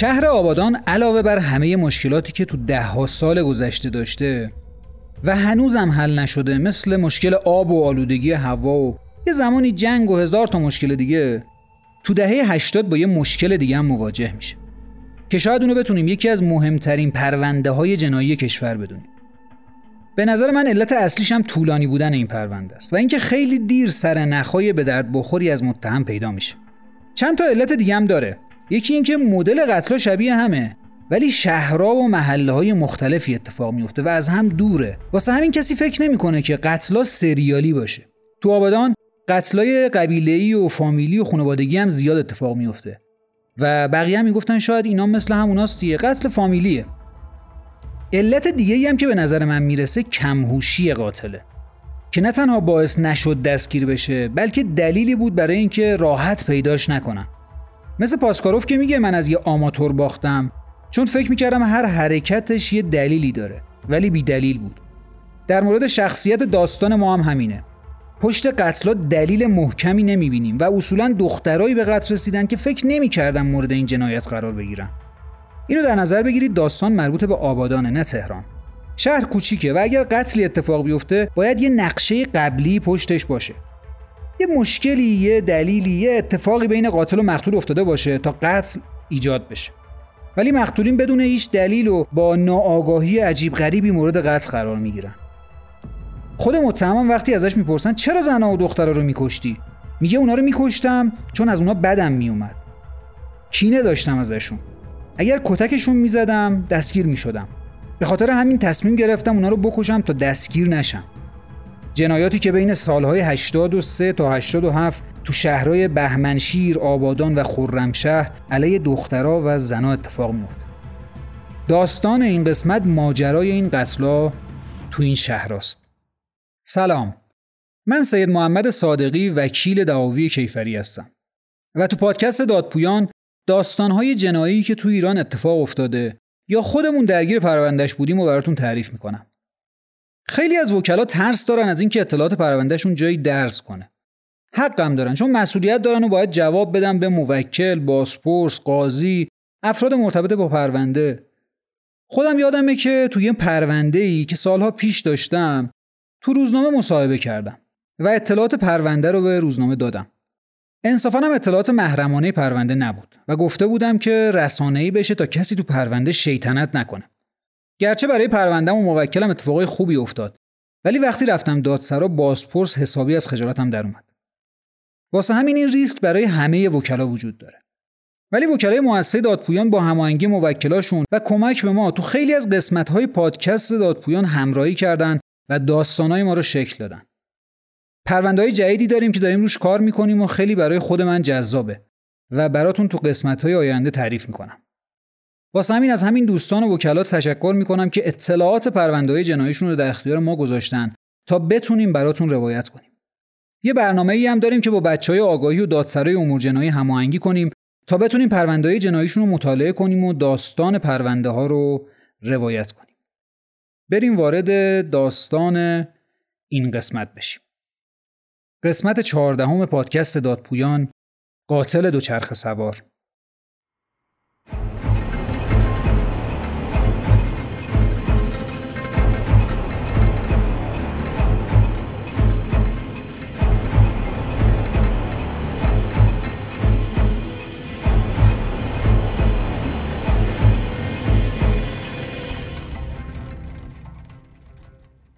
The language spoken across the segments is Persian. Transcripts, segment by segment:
شهر آبادان علاوه بر همه مشکلاتی که تو ده ها سال گذشته داشته و هنوزم حل نشده مثل مشکل آب و آلودگی هوا و یه زمانی جنگ و هزار تا مشکل دیگه تو دهه 80 با یه مشکل دیگه هم مواجه میشه که شاید اونو بتونیم یکی از مهمترین پرونده های جنایی کشور بدونیم. به نظر من علت اصلیش هم طولانی بودن این پرونده است و اینکه خیلی دیر سر نخای به درد بخوری از متهم پیدا میشه. چند تا علت دیگه هم داره. یکی اینکه مدل قتل شبیه همه ولی شهرها و محله های مختلفی اتفاق میفته و از هم دوره. واسه همین کسی فکر نمی‌کنه که قتلا سریالی باشه. تو آبادان قتلای قبیله‌ای و فامیلی و خانوادگی هم زیاد اتفاق میفته و بقیه هم می‌گفتن شاید اینا مثل هموناست دیگه قتل فامیلیه. علت دیگه ای هم که به نظر من می‌رسه کمهوشی قاتله. که نه تنها باعث نشد دستگیر بشه بلکه دلیلی بود برای اینکه راحت پیداش نکنن. مثل پاسکاروف که میگه من از یه آماتور باختم. چون فکر می‌کردم هر حرکتش یه دلیلی داره ولی بی دلیل بود. در مورد شخصیت داستان ما هم همینه. پشت قتلا دلیل محکمی نمی‌بینیم و اصولا دخترایی به قتل رسیدن که فکر نمی‌کردن مورد این جنایت قرار بگیرن. اینو در نظر بگیرید داستان مربوط به آبادانه نه تهران. شهر کوچیکه و اگر قتلی اتفاق بیفته باید یه نقشه قبلی پشتش باشه. یه مشکلی یه دلیلی یه اتفاقی بین قاتل و مقتول افتاده باشه تا قتل ایجاد بشه. ولی مقتولین بدون هیچ دلیل و با ناآگاهی عجیب غریبی مورد قتل قرار می‌گیرن. خود متهم وقتی ازش می‌پرسن چرا زنها و دخترها رو میکشتی؟ میگه اونا رو میکشتم چون از اونا بدم میومد کینه داشتم ازشون. اگر کتکشون می‌زدم دستگیر می‌شدم. به خاطر همین تصمیم گرفتم اونا رو بکشم تا دستگیر نشم. جنایاتی که بین سالهای 83 تا 87 تو شهرهای بهمنشیر، آبادان و خرمشهر علیه دخترها و زنها اتفاق میفته. داستان این قسمت ماجرای این قتلا تو این شهر است. سلام. من سید محمد صادقی وکیل دعاوی کیفری هستم و تو پادکست دادپویان داستانهای جنایی که تو ایران اتفاق افتاده یا خودمون درگیر پروندهش بودیم و براتون تعریف می‌کنم. خیلی از وکلا ترس دارن از اینکه اطلاعات پروندهشون جایی درس کنه. حقم دارن چون مسئولیت دارن و باید جواب بدن به موکل، بازپرس، قاضی، افراد مرتبط با پرونده. خودم یادمه که توی یه پرونده ای که سالها پیش داشتم تو روزنامه مصاحبه کردم و اطلاعات پرونده رو به روزنامه دادم. انصافا هم اطلاعات محرمانه پرونده نبود و گفته بودم که رسانه‌ای بشه تا کسی تو پرونده شیطنت نکنه. گرچه برای پروندهم و موکلم اتفاقای خوبی افتاد ولی وقتی رفتم دادسرا بازپرس حسابی از خجالتم در اومد. واسه همین این ریسک برای همه وکلا وجود داره. ولی وکلای مؤسسه دادپویان با هماهنگی موکلاشون و کمک به ما تو خیلی از قسمت‌های پادکست دادپویان همراهی کردن و داستانای ما رو شکل دادن. پروندهای جدیدی داریم که داریم روش کار می‌کنیم و خیلی برای خود من جذابه و براتون تو قسمت‌های آینده تعریف می‌کنم. واسه همین از همین دوستان و وکلات تشکر می‌کنم که اطلاعات پروندهای جناییشون رو در اختیار ما گذاشتن تا بتونیم براتون روایت کنیم. یه برنامه ای هم داریم که با بچه های آگاهی و دادسرای امور جنایی هماهنگی کنیم تا بتونیم پروندهای جناییشون رو مطالعه کنیم و داستان پرونده ها رو روایت کنیم. بریم وارد داستان این قسمت بشیم. قسمت چهاردهم پادکست دادپویان قاتل دوچرخه سوار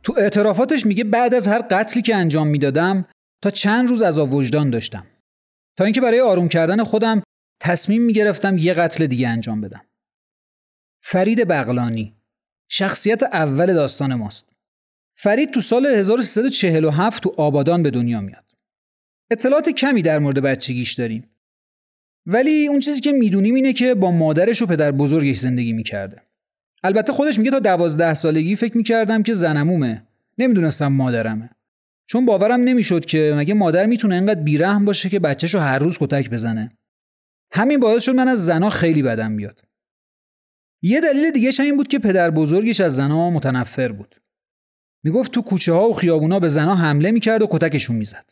تو اعترافاتش میگه بعد از هر قتلی که انجام می‌دادم تا چند روز از وجدان داشتم. تا اینکه برای آروم کردن خودم تصمیم می‌گرفتم یه قتل دیگه انجام بدم. فرید بغلانی شخصیت اول داستان ماست. فرید تو سال 1347 تو آبادان به دنیا میاد. اطلاعات کمی در مورد بچگیش داریم. ولی اون چیزی که می‌دونیم اینه که با مادرش و پدر بزرگش زندگی می‌کرده. البته خودش میگه تا دوازده سالگی فکر می‌کردم که زنمومه. نمی‌دونستم مادرمه. چون باورم نمی‌شد که مگه مادر می‌تونه انقدر بیرحم باشه که بچهشو هر روز کتک بزنه. همین باعث شد من از زنا خیلی بدم بیاد. یه دلیل دیگه این بود که پدر بزرگش از زنا متنفر بود. می‌گفت تو کوچه ها و خیابونا به زنا حمله می‌کرد و کتکشون می‌زد.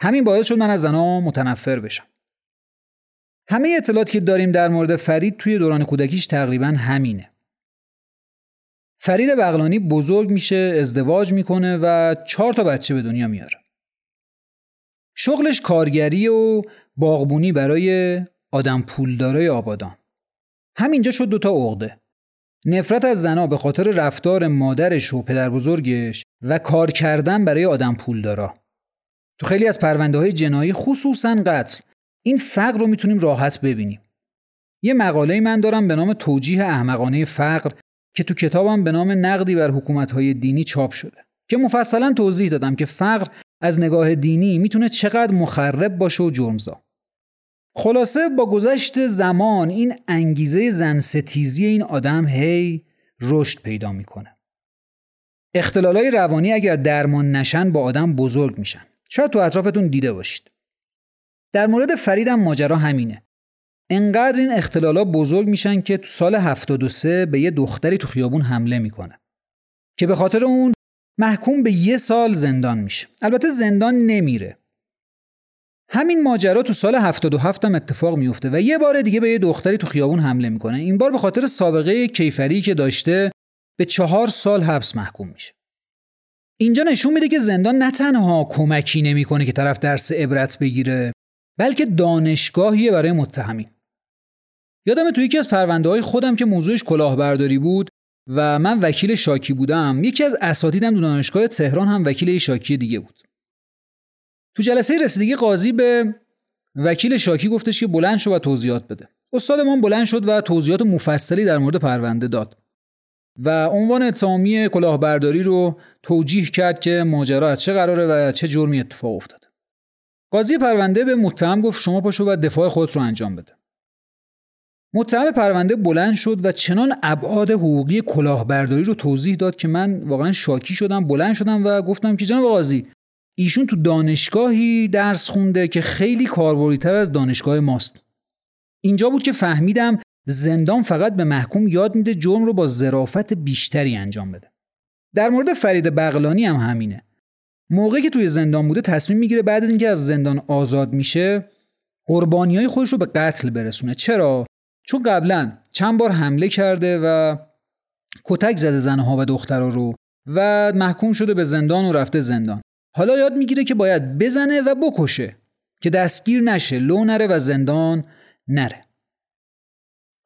همین باعث شد من از زنا متنفر بشم. همه اطلاعاتی که داریم در مورد فرید توی دوران کودکیش تقریبا همینه. فرید بغلانی بزرگ میشه، ازدواج می‌کنه و چهار تا بچه به دنیا میاره. شغلش کارگری و باغبونی برای آدم پولدارای آبادان. همینجا شد دوتا عقده. نفرت از زنا به خاطر رفتار مادرش و پدر بزرگش و کار کردن برای آدم پولدارا. تو خیلی از پرونده های جنایی خصوصا قتل این فقر رو می‌تونیم راحت ببینیم. یه مقاله من دارم به نام توجیه احمقانه فقر که تو کتابم به نام نقدی بر حکومت‌های دینی چاپ شده که مفصلا توضیح دادم که فقر از نگاه دینی می‌تونه چقدر مخرب باشه و جرمزا. خلاصه با گذشت زمان این انگیزه زنستیزی این آدم هی رشد پیدا می‌کنه. اختلالای روانی اگر درمان نشن با آدم بزرگ میشن. شاید تو اطرافتون دیده باشید. در مورد فریدم ماجرا همینه. انقدر این اختلالا بزرگ میشن که تو سال 73 به یه دختری تو خیابون حمله می‌کنه. که به خاطر اون محکوم به یه سال زندان میشه. البته زندان نمیره. همین ماجرا تو سال 77 هم اتفاق میفته و یه بار دیگه به یه دختری تو خیابون حمله می‌کنه. این بار به خاطر سابقه کیفری که داشته به چهار سال حبس محکوم میشه. اینجا نشون میده که زندان نه تنها کمکی نمی‌کنه که طرف درس عبرت بگیره بلکه دانشگاهیه برای متهمین. یادم تو یکی از پرونده های خودم که موضوعش کلاهبرداری بود و من وکیل شاکی بودم یکی از اساتیدم دو دانشگاه تهران هم وکیل شاکی دیگه بود. تو جلسه رسیدگی قاضی به وکیل شاکی گفتش که بلند شو و توضیحات بده. استادمان بلند شد و توضیحات مفصلی در مورد پرونده داد و عنوان اتهامی کلاهبرداری رو توجیه کرد که ماجرا از چه قراره و چه جرمی اتفاق افتاد قاضی پرونده به متهم گفت شما پاشو و دفاع خودت رو انجام بده. متهم پرونده بلند شد و چنان ابعاد حقوقی کلاهبرداری رو توضیح داد که من واقعا شاکی شدم بلند شدم و گفتم که جناب قاضی ایشون تو دانشگاهی درس خونده که خیلی کاربردیتر از دانشگاه ماست. اینجا بود که فهمیدم زندان فقط به محکوم یاد میده جرم رو با ظرافت بیشتری انجام بده. در مورد فرید بغلانی هم همینه. موقعی که توی زندان بوده تصمیم می‌گیره بعد از اینکه از زندان آزاد میشه قربانی های خودش رو به قتل برسونه. چرا؟ چون قبلا چند بار حمله کرده و کتک زده زنها و دخترها رو و محکوم شده به زندان و رفته زندان. حالا یاد می‌گیره که باید بزنه و بکشه که دستگیر نشه لو نره و زندان نره.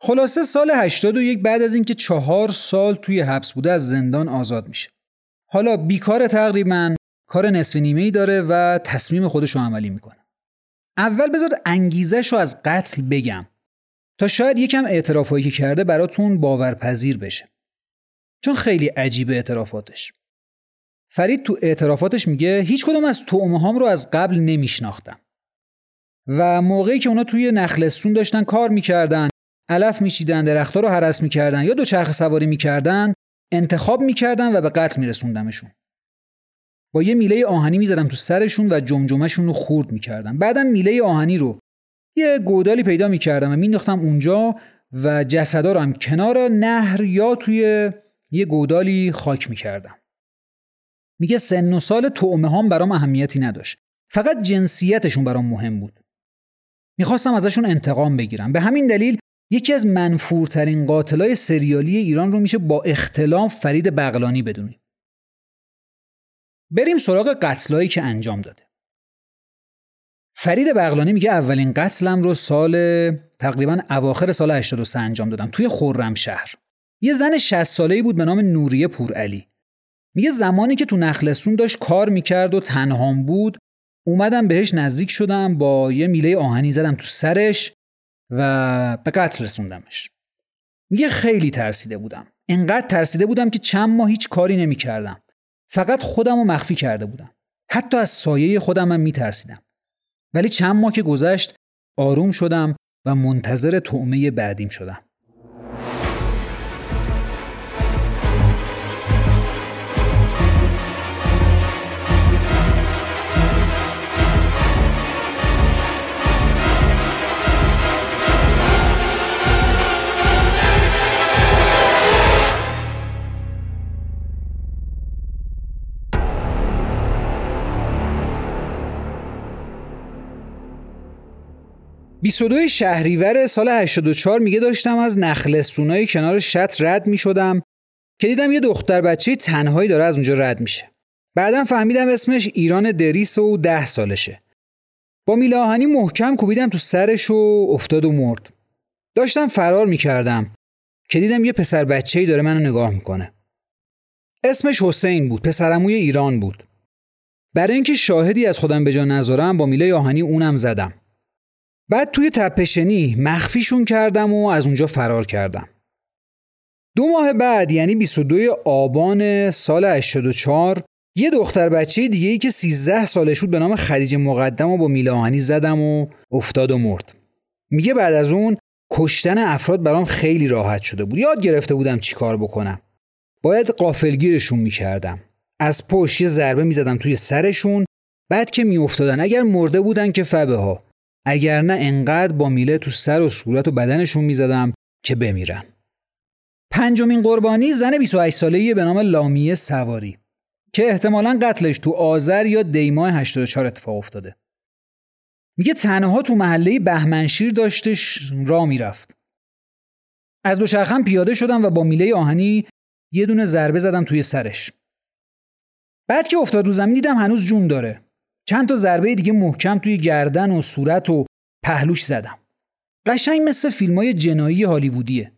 خلاصه سال 81 بعد از اینکه چهار سال توی حبس بوده از زندان آزاد میشه. حالا بیکار تقریبا کار نصف نیمه ای داره و تصمیم خودش رو عملی می‌کنه. اول بذار انگیزش رو از قتل بگم. تا شاید یکم اعترافایی که کرده براتون باورپذیر بشه. چون خیلی عجیبه اعترافاتش. فرید تو اعترافاتش میگه هیچ کدوم از تومه هام رو از قبل نمیشناختم. و موقعی که اونا توی نخلستون داشتن کار می‌کردن علف میشیدن درختها رو حرس می‌کردن یا دو چرخ سواری می‌کردن انتخاب می‌کردن و به قتل میرسوندمشون. با یه میله آهنی می‌زدم تو سرشون و جمجمهشون رو خورد می‌کردم. بعدم میله آهنی رو یه گودالی پیدا می‌کردم و مینداختم اونجا و جسدا رو هم کنار نهر یا توی یه گودالی خاک می‌کردم. میگه سن و سال تومه هم برام اهمیتی نداشت. فقط جنسیتشون برام مهم بود. می‌خواستم ازشون انتقام بگیرم. به همین دلیل یکی از منفورترین قاتلای سریالی ایران رو میشه با اختلاف فرید بغلانی بدونیم بریم سراغ قتلایی که انجام داده. فرید بغلانی میگه اولین قتلم رو سال تقریبا اواخر سال 83 انجام دادم توی خرمشهر یه زن 60 ساله‌ای بود به نام نوریه پورعلی. میگه زمانی که تو نخلستون داشت کار می‌کرد و تنهام بود اومدم بهش نزدیک شدم با یه میله آهنی زدم تو سرش و به قتل رسوندمش. میگه خیلی ترسیده بودم. انقدر ترسیده بودم که چند ماه هیچ کاری نمی‌کردم. فقط خودم رو مخفی کرده بودم. حتی از سایه خودم هم میترسیدم. ولی چند ماه که گذشت آروم شدم و منتظر تعمه بعدیم شدم. 22 شهریور سال 84 میگه داشتم از نخلستونای کنار شط رد می‌شدم که دیدم یه دختر بچه تنهایی داره از اونجا رد میشه. بعدم فهمیدم اسمش ایران دریس و ده سالشه. با میلاهانی محکم کوبیدم تو سرش و افتاد و مرد. داشتم فرار می‌کردم که دیدم یه پسر بچه ای داره منو نگاه می‌کنه. اسمش حسین بود، پسرموی ایران بود. برای اینکه شاهدی از خودم به جا نذارم با میله آهنی اونم زدم. بعد توی تپشنی مخفیشون کردم و از اونجا فرار کردم. دو ماه بعد یعنی 22 آبان سال 84 یه دختر بچه دیگه ای که 13 سالش بود به نام خدیجه مقدم و با میله آهنی زدم و افتاد و مرد. میگه بعد از اون کشتن افراد برام خیلی راحت شده بود. یاد گرفته بودم چیکار بکنم. باید قافلگیرشون می‌کردم. از پشت یه ضربه می‌زدم توی سرشون بعد که میافتادن اگر مرده بودن که فبه ها اگر نه انقدر با میله تو سر و صورت و بدنشون می‌زدم که بمیرن پنجمین قربانی زن 28 ساله‌ای به نام لامیه سواری که احتمالا قتلش تو آذر یا دیماه 84 اتفاق افتاده. میگه تنها تو محله بهمنشیر داشتش را می‌رفت. از دوچرخم پیاده شدم و با میله آهنی یه دونه ضربه زدم توی سرش. بعد که افتاد رو زمین دیدم هنوز جون داره. چند تا ضربه دیگه محکم توی گردن و صورت و پهلوش زدم. قشنگ مثل فیلم های جنایی هالیوودیه.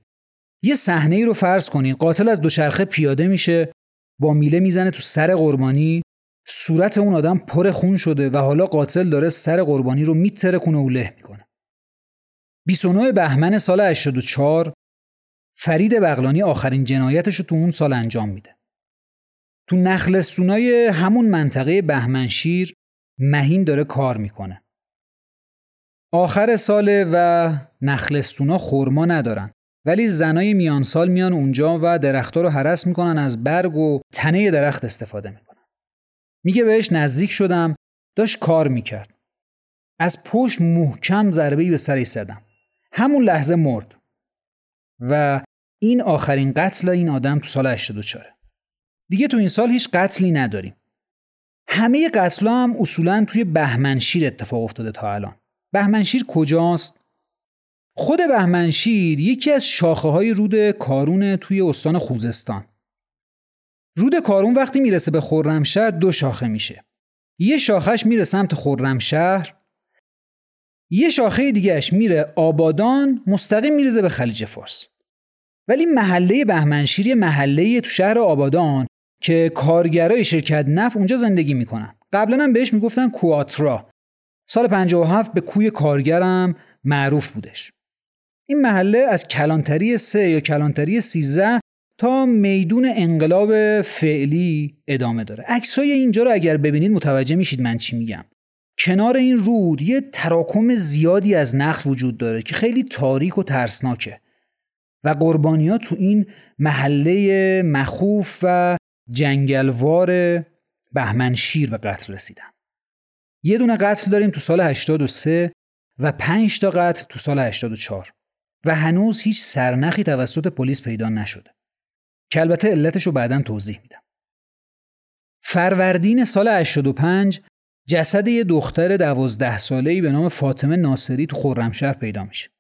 یه صحنه ای رو فرض کنید قاتل از دوچرخه پیاده میشه با میله می‌زنه تو سر قربانی صورت اون آدم پر خون شده و حالا قاتل داره سر قربانی رو میتره کنه و له می‌کنه. 29 بهمن سال 84 فرید بغلانی آخرین جنایتش رو تو اون سال انجام میده. تو نخلستونای همون منطقه بهمنشیر مهین داره کار می‌کنه. آخر ساله و نخلستونا خورما ندارن. ولی زنای میان سال میان اونجا و درختها رو حرس می‌کنن از برگ و تنه درخت استفاده می‌کنن. میگه بهش نزدیک شدم داشت کار می‌کرد. از پشت محکم ضربه‌ای به سرش زدم. همون لحظه مرد. و این آخرین قتل این آدم تو سال 84 دیگه تو این سال هیچ قتلی نداریم. همه قتل هم اصولا توی بهمنشیر اتفاق افتاده تا الان. بهمنشیر کجاست؟ خود بهمنشیر یکی از شاخه های رود کارون توی استان خوزستان. رود کارون وقتی می‌رسه به خرمشهر دو شاخه میشه. یه شاخش میره سمت خرمشهر یه شاخه دیگهش میره آبادان مستقیم میرزه به خلیج فارس. ولی محله بهمنشیر محله تو شهر آبادان. که کارگرای شرکت نف اونجا زندگی می‌کنن. قبلا هم بهش می‌گفتن کواترا سال 57 به کوی کارگرم معروف بودش. این محله از کلانتری سه یا کلانتری 13 تا میدون انقلاب فعلی ادامه داره. عکسای اینجا رو اگر ببینید متوجه میشید من چی میگم. کنار این رود یه تراکم زیادی از نخل وجود داره که خیلی تاریک و ترسناکه و قربانی ها تو این محله مخوف و جنگلوار بهمنشیر به قتل رسیدن. یه دونه قتل داریم تو سال 83 و 5 تا قتل تو سال 84 و هنوز هیچ سرنخی توسط پلیس پیدا نشده. که البته علتش رو بعدا توضیح میدم. فروردین سال 85 جسد یه دختر دوازده ساله‌ای به نام فاطمه ناصری تو خرمشهر پیدا میشه.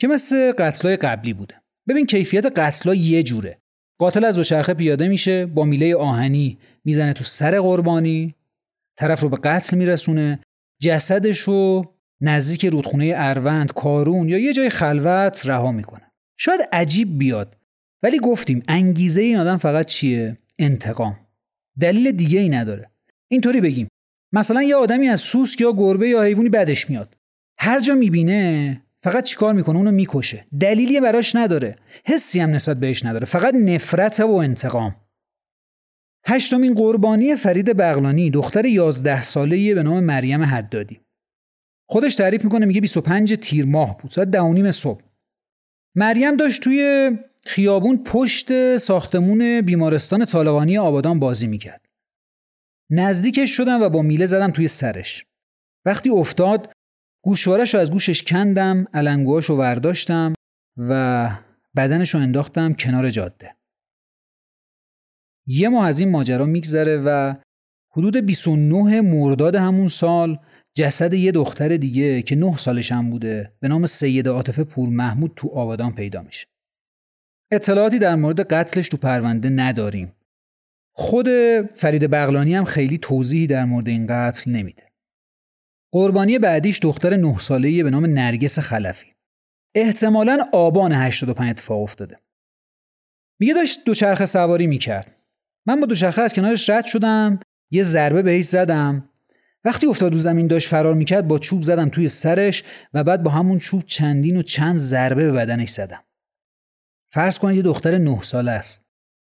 که مثل قتلای قبلی بوده. ببین کیفیت قتلا یه جوره. قاتل از دوچرخه پیاده میشه با میله آهنی می‌زنه تو سر قربانی طرف رو به قتل میرسونه جسدش رو نزدیک رودخونه اروند کارون یا یه جای خلوت رها می‌کنه. شاید عجیب بیاد ولی گفتیم انگیزه این آدم فقط چیه؟ انتقام. دلیل دیگه ای نداره. اینطوری بگیم مثلا یه آدمی از سوسک یا گربه یا حیوانی بدش میاد. هر جا می‌بینه فقط چیکار می‌کنه؟ اونو می‌کشه. دلیلی براش نداره. حسی هم نسبت بهش نداره. فقط نفرت و انتقام. هشتمین قربانی فرید بغلانی دختر 11 ساله‌ای به نام مریم حدادی. خودش تعریف می‌کنه میگه 25 تیر ماه بود. ساعت ده صبح. مریم داشت توی خیابون پشت ساختمون بیمارستان طالقانی آبادان بازی می‌کرد. نزدیکش شدم و با میله زدم توی سرش. وقتی افتاد گوشوارش رو از گوشش کندم علنگوهاش رو ورداشتم و بدنش رو انداختم کنار جاده یه ماه از این ماجرا میگذره و حدود 29 مرداد همون سال جسد یه دختر دیگه که نه سالش هم بوده به نام سید عاطفه پور محمود تو آبادان پیدا میشه. اطلاعاتی در مورد قتلش تو پرونده نداریم. خود فرید بغلانی هم خیلی توضیحی در مورد این قتل نمیده. قربانی بعدیش دختر نه ساله‌ای به نام نرگس خلفی. احتمالا آبان 85 اتفاق افتاده. میگه داشت دوچرخه سواری می‌کرد. من با دوچرخه از کنارش رد شدم، یه ضربه بهش زدم. وقتی افتاد رو زمین داشت فرار می‌کرد با چوب زدم توی سرش و بعد با همون چوب چندین و چند ضربه به بدنش زدم. فرض کنید یه دختر نه ساله است.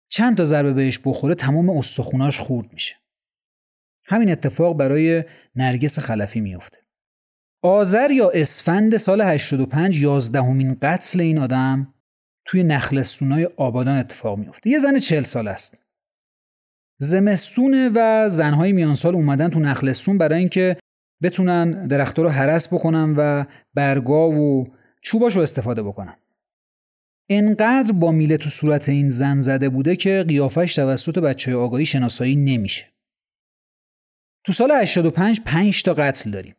چند تا ضربه بهش بخوره تمام استخوناش خورد میشه. همین اتفاق برای نرگس خلفی میفته. آذر یا اسفند سال 85 یازدهمین قتل این آدم توی نخلستونای آبادان اتفاق میفته. یه زن چل سال است. زمستونه و زنهای میان سال اومدن تو نخلستون برای اینکه بتونن درختها رو حرس بکنن و برگا و چوباش رو استفاده بکنن. انقدر با میله تو صورت این زن زده بوده که قیافش توسط بچه آگاهی شناسایی نمیشه. تو سال 85 5 تا قتل داریم.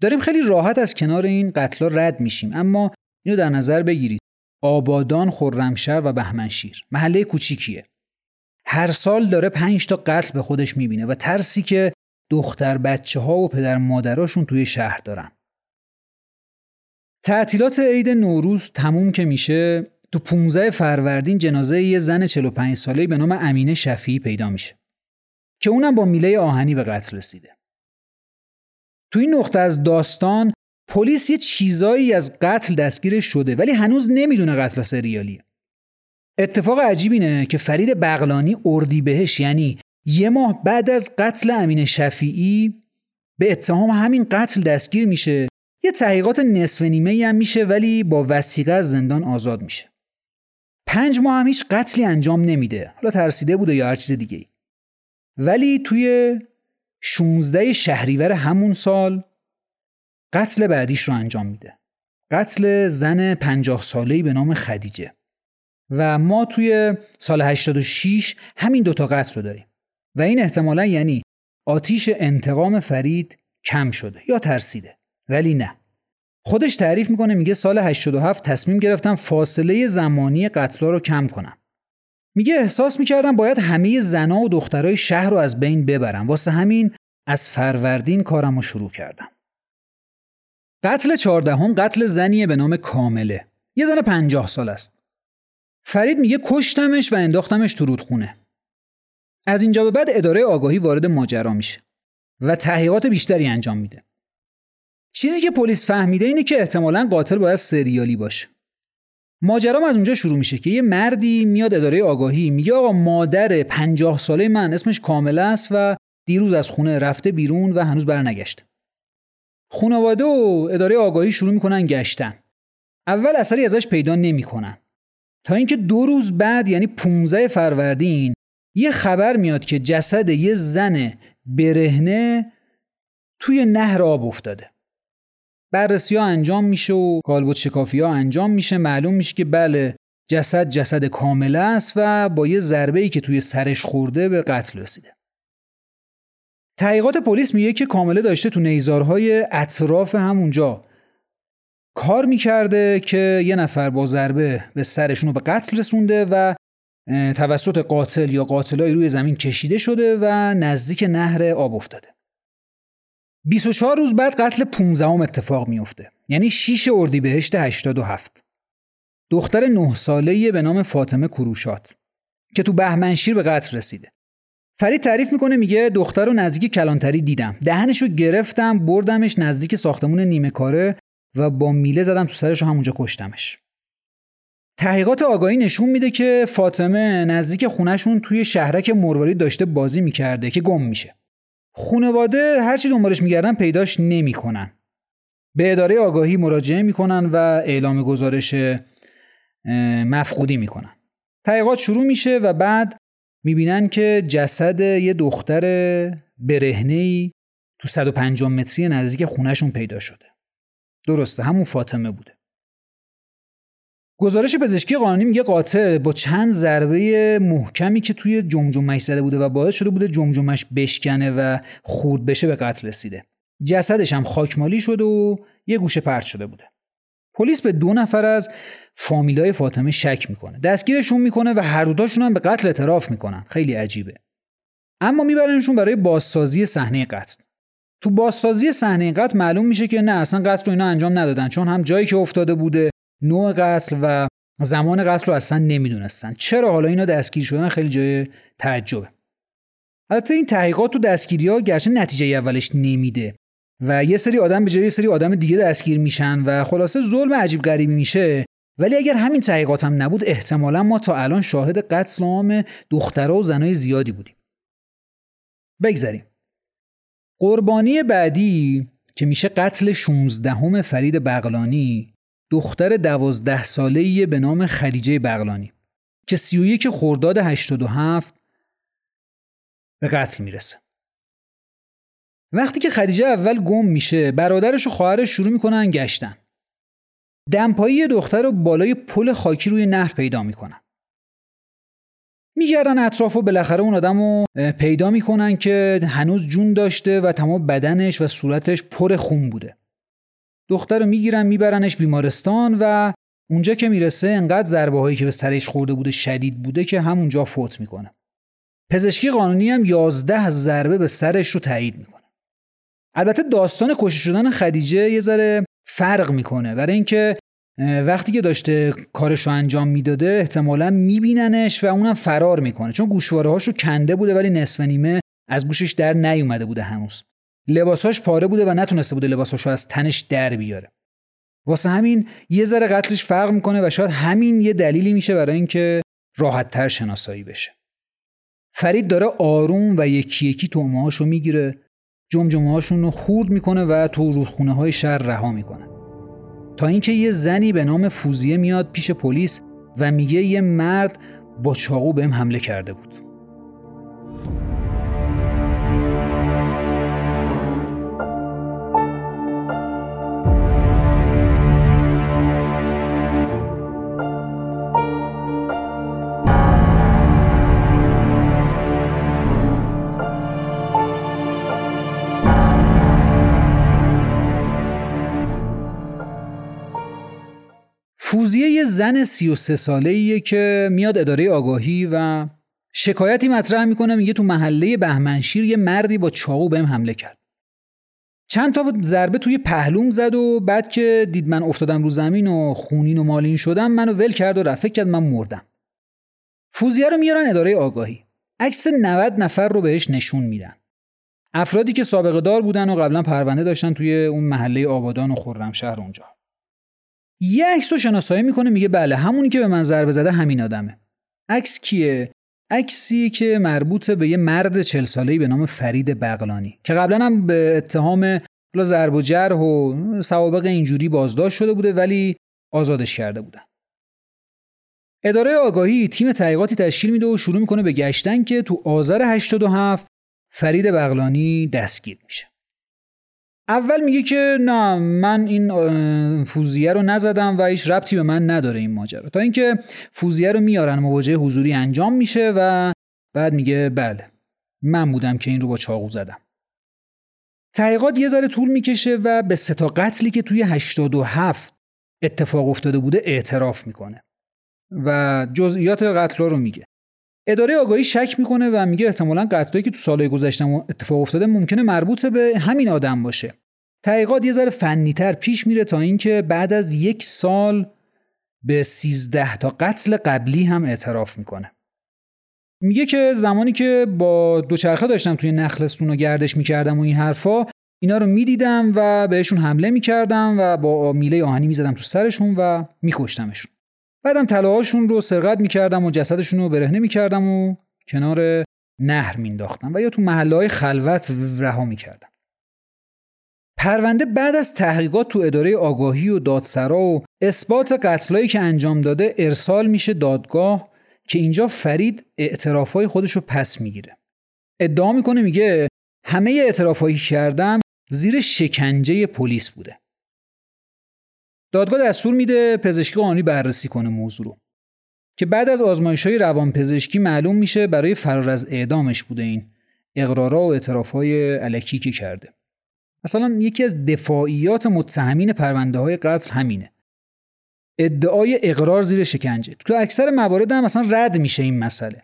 داریم خیلی راحت از کنار این قتلا رد میشیم اما اینو در نظر بگیرید. آبادان، خرمشهر و بهمنشیر محله کوچیکیه. هر سال داره 5 تا قتل به خودش می‌بینه و ترسی که دختر بچه ها و پدر مادراشون توی شهر دارن. تعطیلات عید نوروز تموم که میشه تو 15 فروردین جنازه یه زن 45 ساله‌ای به نام امینه شفیعی پیدا میشه. که اونم با میله آهنی به قتل رسیده. تو این نقطه از داستان پلیس یه چیزایی از قتل دستگیرش شده ولی هنوز نمی‌دونه قتل سریالیه. اتفاق عجیب اینه که فرید بغلانی اردی بهش یعنی یه ماه بعد از قتل امین شفیعی به اتهام همین قتل دستگیر میشه یه تحقیقات نصف نیمه هم میشه ولی با وسیقه از زندان آزاد میشه پنج ماه هم قتلی انجام نمیده حالا ترسیده بوده یا هر چیز دیگه ای. ولی توی 16 شهریور همون سال قتل بعدیش رو انجام میده. قتل زن پنجاه ساله‌ای به نام خدیجه. و ما توی سال 86 همین دوتا قتل رو داریم. و این احتمالا یعنی آتیش انتقام فرید کم شده یا ترسیده. ولی نه. خودش تعریف می‌کنه میگه سال 87 تصمیم گرفتم فاصله زمانی قتلا رو کم کنم. میگه احساس می‌کردم باید همه زنا و دخترای شهر رو از بین ببرم. واسه همین از فروردین کارم رو شروع کردم. قتل چهاردهم قتل زنیه به نام کامله. یه زن پنجاه سال است. فرید میگه کشتمش و انداختمش تو رودخونه. از اینجا به بعد اداره آگاهی وارد ماجرا میشه و تحقیقات بیشتری انجام میده. چیزی که پلیس فهمیده اینه که احتمالا قاتل باید سریالی باشه. ماجرام از اونجا شروع میشه که یه مردی میاد اداره آگاهی میگه آقا مادر پنجاه ساله من اسمش کامل است و دیروز از خونه رفته بیرون و هنوز برنگشته خانواده و اداره آگاهی شروع می‌کنن گشتن. اول اثری ازش پیدا نمی‌کنن. تا اینکه دو روز بعد یعنی 15 فروردین یه خبر میاد که جسد یه زن برهنه توی نهر آب افتاده. بررسی ها انجام میشه و کالبوت شکافی ها انجام میشه. معلوم میشه که بله جسد جسد کامل است و با یه ضربه ای که توی سرش خورده به قتل رسیده. تحقیقات پلیس میگه که کامله داشته تو نیزارهای اطراف همونجا کار می‌کرده که یه نفر با ضربه به سرشون رو به قتل رسونده و توسط قاتل یا قاتلای روی زمین کشیده شده و نزدیک نهر آب افتاده. 24 روز بعد قتل 15 اتفاق میفته یعنی 6 اردیبهشت 87 دختر 9 ساله به نام فاطمه کروشات که تو بهمنشیر به قتل رسیده. فرید تعریف می‌کنه میگه دختر رو نزدیک کلانتری دیدم. دهنشو گرفتم بردمش نزدیک ساختمون نیمه کاره و با میله زدم تو سرش و همونجا کشتمش. تحقیقات آگاهی نشون میده که فاطمه نزدیک خونهشون توی شهرک مروارید داشته بازی می‌کرده که گم میشه. خونواده هرچی دنبالش میگردن پیداش نمی‌کنن. به اداره آگاهی مراجعه می‌کنن و اعلام گزارش مفقودی می‌کنن. تحقیقات شروع میشه و بعد می‌بینن که جسد یه دختر برهنه‌ای تو 150 متری نزدیک خونهشون پیدا شده. درسته همون فاطمه بوده. گزارش پزشکی قانونی میگه قاتل با چند ضربه محکمی که توی جمجمش زده بوده و باعث شده بوده جمجمش بشکنه و خورد بشه به قتل رسیده. جسدش هم خاکمالی شده و یه گوشه پرت شده بوده. پلیس به دو نفر از فامیلای فاطمه شک می‌کنه. دستگیرشون می‌کنه و هر دوتاشون هم به قتل اعتراف می‌کنن. خیلی عجیبه. اما میبرنشون برای بازسازی صحنه قتل. تو بازسازی صحنه قتل معلوم میشه که نه اصلا قتل رو اینا انجام ندادن چون هم جایی که افتاده بوده نوع قتل و زمان قتل رو اصلا نمی‌دونستن. چرا حالا اینا دستگیر شدن خیلی جای تعجبه. البته این تحقیقات تو دستگیری ها گرچه نتیجه اولش نمیده و یه سری آدم به جای یه سری آدم دیگه دستگیر میشن و خلاصه ظلم عجیب غریبی میشه. ولی اگر همین تحقیقات هم نبود احتمالا ما تا الان شاهد قتل عام دخترها و زنای زیادی بودیم. بگذریم قربانی بعدی که میشه قتل 16 فرید بغلانی دختر دوازده ساله به نام خدیجه بغلانی که 31 خرداد 87 به قتل می‌رسه. وقتی که خدیجه اول گم میشه برادرش و خواهرش شروع می‌کنن گشتن. دمپایی دختر رو بالای پل خاکی روی نهر پیدا می‌کنن. میگردن اطراف و بالاخره اون آدم رو پیدا می‌کنن که هنوز جون داشته و تمام بدنش و صورتش پر خون بوده. دختر رو می‌گیرن میبرنش بیمارستان و اونجا که می‌رسه انقدر ضربه هایی که به سرش خورده بوده شدید بوده که همونجا فوت می‌کنه. پزشکی قانونی هم 11 ضربه به سرش رو تایید می‌کنه. البته داستان کشته شدن خدیجه یه ذره فرق می‌کنه. برای اینکه وقتی که داشته کارش رو انجام می‌داده احتمالا میبیننش و اونم فرار می‌کنه. چون گوشواره رو کنده بوده ولی نصف نیمه از گوشش در نیومده بوده هنوز. لباساش پاره بوده و نتونسته بوده لباساش رو از تنش در بیاره. واسه همین یه ذره قتلش فرق می‌کنه و شاید همین یه دلیلی میشه برای اینکه راحت تر شناسایی بشه. فرید داره آروم و یکی یکی تومه رو می‌گیره جمجمه هاشون رو خورد می‌کنه و تو رودخونه های شهر رها می‌کنه. تا اینکه یه زنی به نام فوزیه میاد پیش پلیس و میگه یه مرد با چاقو بهم حمله کرده بود. زن 33 ساله ایه که میاد اداره آگاهی و شکایتی مطرح می‌کنه میگه تو محله بهمنشیر یه مردی با چاقو بهم حمله کرد. چند تا ضربه توی پهلوم زد و بعد که دید من افتادم رو زمین و خونین و مالین شدم منو ول کرد و رفت کرد من مردم. فوزیه رو میارن اداره آگاهی. عکس 90 نفر رو بهش نشون میدن. افرادی که سابقه دار بودن و قبلا پرونده داشتن توی اون محله آبادان و خرمشهر اونجا. یه عکس شناسایی می‌کنه میگه بله همونی که به من ضربه زده همین آدمه. عکس کیه؟ عکسی که مربوط به یه مرد چل ساله‌ای به نام فرید بغلانی که قبلا هم به اتهام ضرب و جرح و سوابق اینجوری بازداشت شده بوده ولی آزادش کرده بودن. اداره آگاهی تیم تحقیقاتی تشکیل میده و شروع می‌کنه به گشتن که تو آذر 87 فرید بغلانی دستگیر میشه. اول میگه که نه من این فوزیه رو نزدم و هیچ ربطی به من نداره این ماجرا. تا اینکه فوزیه رو میارن مواجهه حضوری انجام میشه و بعد میگه بله من بودم که این رو با چاقو زدم. تحقیقات یه ذره طول می‌کشه و به ستا قتلی که توی 87 اتفاق افتاده بوده اعتراف می‌کنه و جزئیات قتل رو میگه. اداره آگاهی شک می‌کنه و میگه احتمالا قتلایی که تو سالهای گذشته اتفاق افتاده ممکنه مربوط به همین آدم باشه. تحقیقات یه ذره فنیتر پیش میره تا اینکه بعد از یک سال به 13 تا قتل قبلی هم اعتراف می‌کنه. میگه که زمانی که با دوچرخه داشتم توی نخلستون رو گردش می‌کردم و این حرفا اینا رو می‌دیدم و بهشون حمله می‌کردم و با میله آهنی می‌زدم تو سرشون و میکشتمشون. بعدم طلاهاشون رو سرقت می‌کردم و جسدشون رو برهنه می‌کردم و کنار نهر مینداختم و یا تو محله های خلوت رها می‌کردم. پرونده بعد از تحقیقات تو اداره آگاهی و دادسرا و اثبات قتلایی که انجام داده ارسال میشه دادگاه که اینجا فرید اعترافای خودش رو پس می‌گیره. ادعا می‌کنه میگه همه اعترافایی کردم زیر شکنجه پلیس بوده. دادگاه دستور میده پزشکی قانونی بررسی کنه موضوع رو. که بعد از آزمایش های روان پزشکی معلوم میشه برای فرار از اعدامش بوده این اقرارا و اعترافهای علکی که کرده. مثلا یکی از دفاعیات متهمین پرونده های قتل همینه. ادعای اقرار زیر شکنجه. تو اکثر موارد هم مثلا رد میشه این مسئله.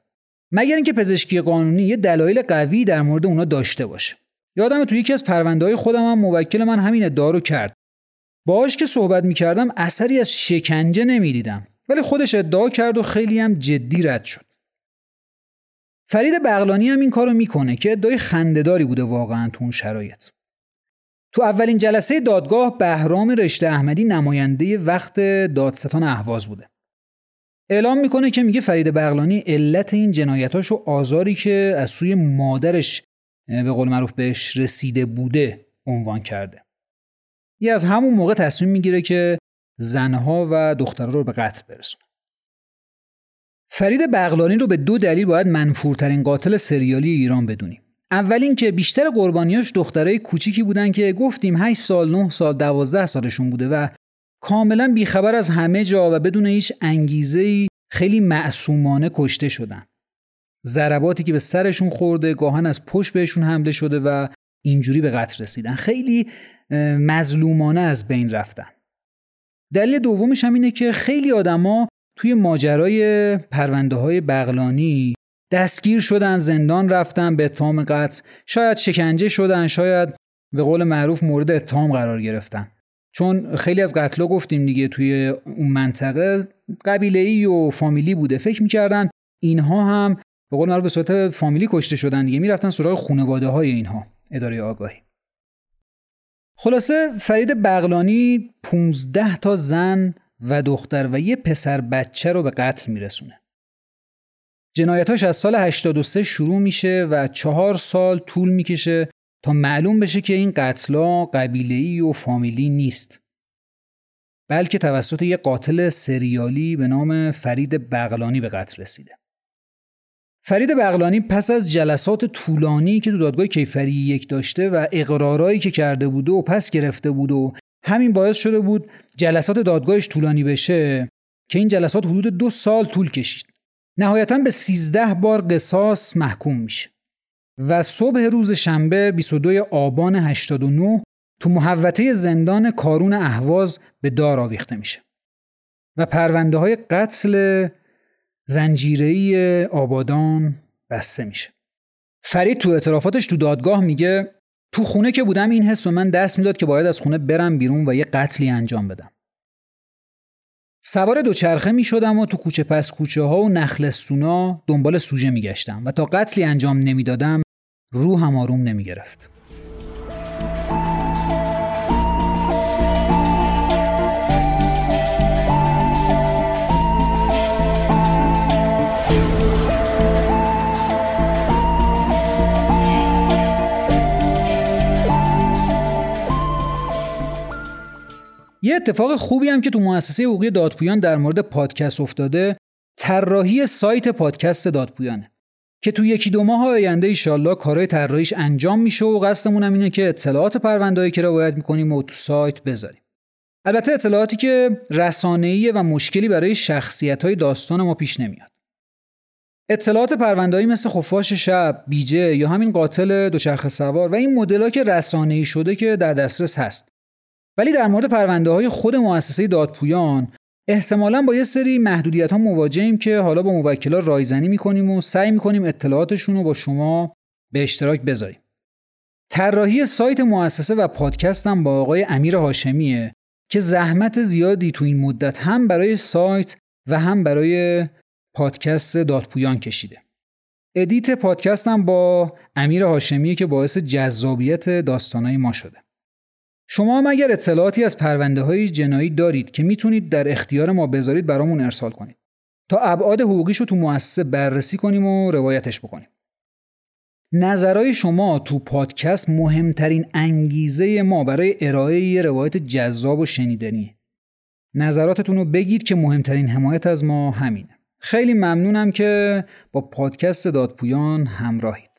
مگر اینکه پزشکی قانونی یه دلایل قوی در مورد اونا داشته باشه. یادم تو یکی از پرونده های خودم هم موکل من همین ادعا رو کرد. باهاش که صحبت می‌کردم اثری از شکنجه نمی‌دیدم. ولی خودش ادعا کرد و خیلی هم جدی رد شد. فرید بغلانی هم این کارو می‌کنه که ادعای خندهداری بوده واقعا تو اون شرایط. تو اولین جلسه دادگاه بهرام رشته احمدی نماینده وقت دادستان اهواز بوده. اعلام می‌کنه که میگه فرید بغلانی علت این جنایتاش و آزاری که از سوی مادرش به قول معروف بهش رسیده بوده عنوان کرده. یه از همون موقع تصمیم می‌گیره که زنها و دخترها رو به قتل برسونه. فرید بغلانی رو به دو دلیل باید منفورترین قاتل سریالی ایران بدونیم. اول اینکه بیشتر قربانیاش دخترای کوچیکی بودن که گفتیم 8 سال 9 سال 12 سالشون بوده و کاملا بیخبر از همه جا و بدون هیچ انگیزه خیلی معصومانه کشته شدن. ضرباتی که به سرشون خورده گاهن از پشت بهشون حمله شده و اینجوری به قتل رسیدن. خیلی مظلومانه از بین رفتن. دلیل دومش هم اینه که خیلی آدما توی ماجرای پرونده های بغلانی دستگیر شدن زندان رفتن به اتهام قتل. شاید شکنجه شدن شاید به قول معروف مورد اتهام قرار گرفتن. چون خیلی از قتلا گفتیم دیگه توی اون منطقه قبیله ای و فامیلی بوده. فکر می‌کردن اینها هم به قول معروف به صورت فامیلی کشته شدن دیگه. می‌رفتن سراغ خانواده های اینها. اداره آگاهی. خلاصه فرید بغلانی 15 تا زن و دختر و یه پسر بچه رو به قتل میرسونه. جنایتاش از سال 83 شروع میشه و چهار سال طول می‌کشه تا معلوم بشه که این قتلا قبیله‌ای و فامیلی نیست. بلکه توسط یه قاتل سریالی به نام فرید بغلانی به قتل رسیده. فرید بغلانی پس از جلسات طولانی که تو دادگاه کیفری یک داشته و اقرارایی که کرده بوده و پس گرفته بود و همین باعث شده بود جلسات دادگاهش طولانی بشه که این جلسات حدود دو سال طول کشید نهایتا به 13 بار قصاص محکوم میشه. و صبح روز شنبه 22 آبان 89 تو محوطه زندان کارون اهواز به دار آویخته میشه. و پرونده های قتل زنجیره‌ای آبادان بسته میشه. فرید تو اعترافاتش تو دادگاه میگه تو خونه که بودم این حس به من دست می‌داد که باید از خونه برم بیرون و یه قتلی انجام بدم. سوار دوچرخه می شدم و تو کوچه پس کوچه ها و نخلستونا دنبال سوژه می گشتم و تا قتلی انجام نمی‌دادم روحم آروم نمی گرفت. اتفاق خوبی هم که تو مؤسسه حقوقی دادپویان در مورد پادکست افتاده طراحی سایت پادکست دادپویانه که تو یکی دو ماه آینده ایشالله کارهای طراحیش انجام میشه و قصدمون هم اینه که اطلاعات پروندهایی که روایت می‌کنیم و تو سایت بذاریم. البته اطلاعاتی که رسانه‌ای و مشکلی برای شخصیت های داستان ما پیش نمیاد. اطلاعات پروندهایی مثل خفاش شب، بیجه یا همین قاتل دوچرخه سوار و این مدل‌ها که رسانه‌ای شده که در دسترس هست. ولی در مورد پرونده های خود مؤسسه دادپویان احتمالا با یه سری محدودیت ها مواجهیم که حالا با موکلا رایزنی می‌کنیم و سعی می‌کنیم اطلاعاتشون رو با شما به اشتراک بذاریم. طراحی سایت مؤسسه و پادکست هم با آقای امیر هاشمیه که زحمت زیادی تو این مدت هم برای سایت و هم برای پادکست دادپویان کشیده. edit پادکست هم با امیر هاشمیه که باعث جذابیت داستانای ما شده. شما هم اگر اطلاعاتی از پرونده های جنایی دارید که می‌تونید در اختیار ما بذارید برامون ارسال کنید. تا ابعاد حقوقیش رو تو مؤسسه بررسی کنیم و روایتش بکنیم. نظرهای شما تو پادکست مهمترین انگیزه ما برای ارائه یه روایت جذاب و شنیدنیه نظراتتون رو بگید که مهمترین حمایت از ما همینه. خیلی ممنونم که با پادکست دادپویان همراهید.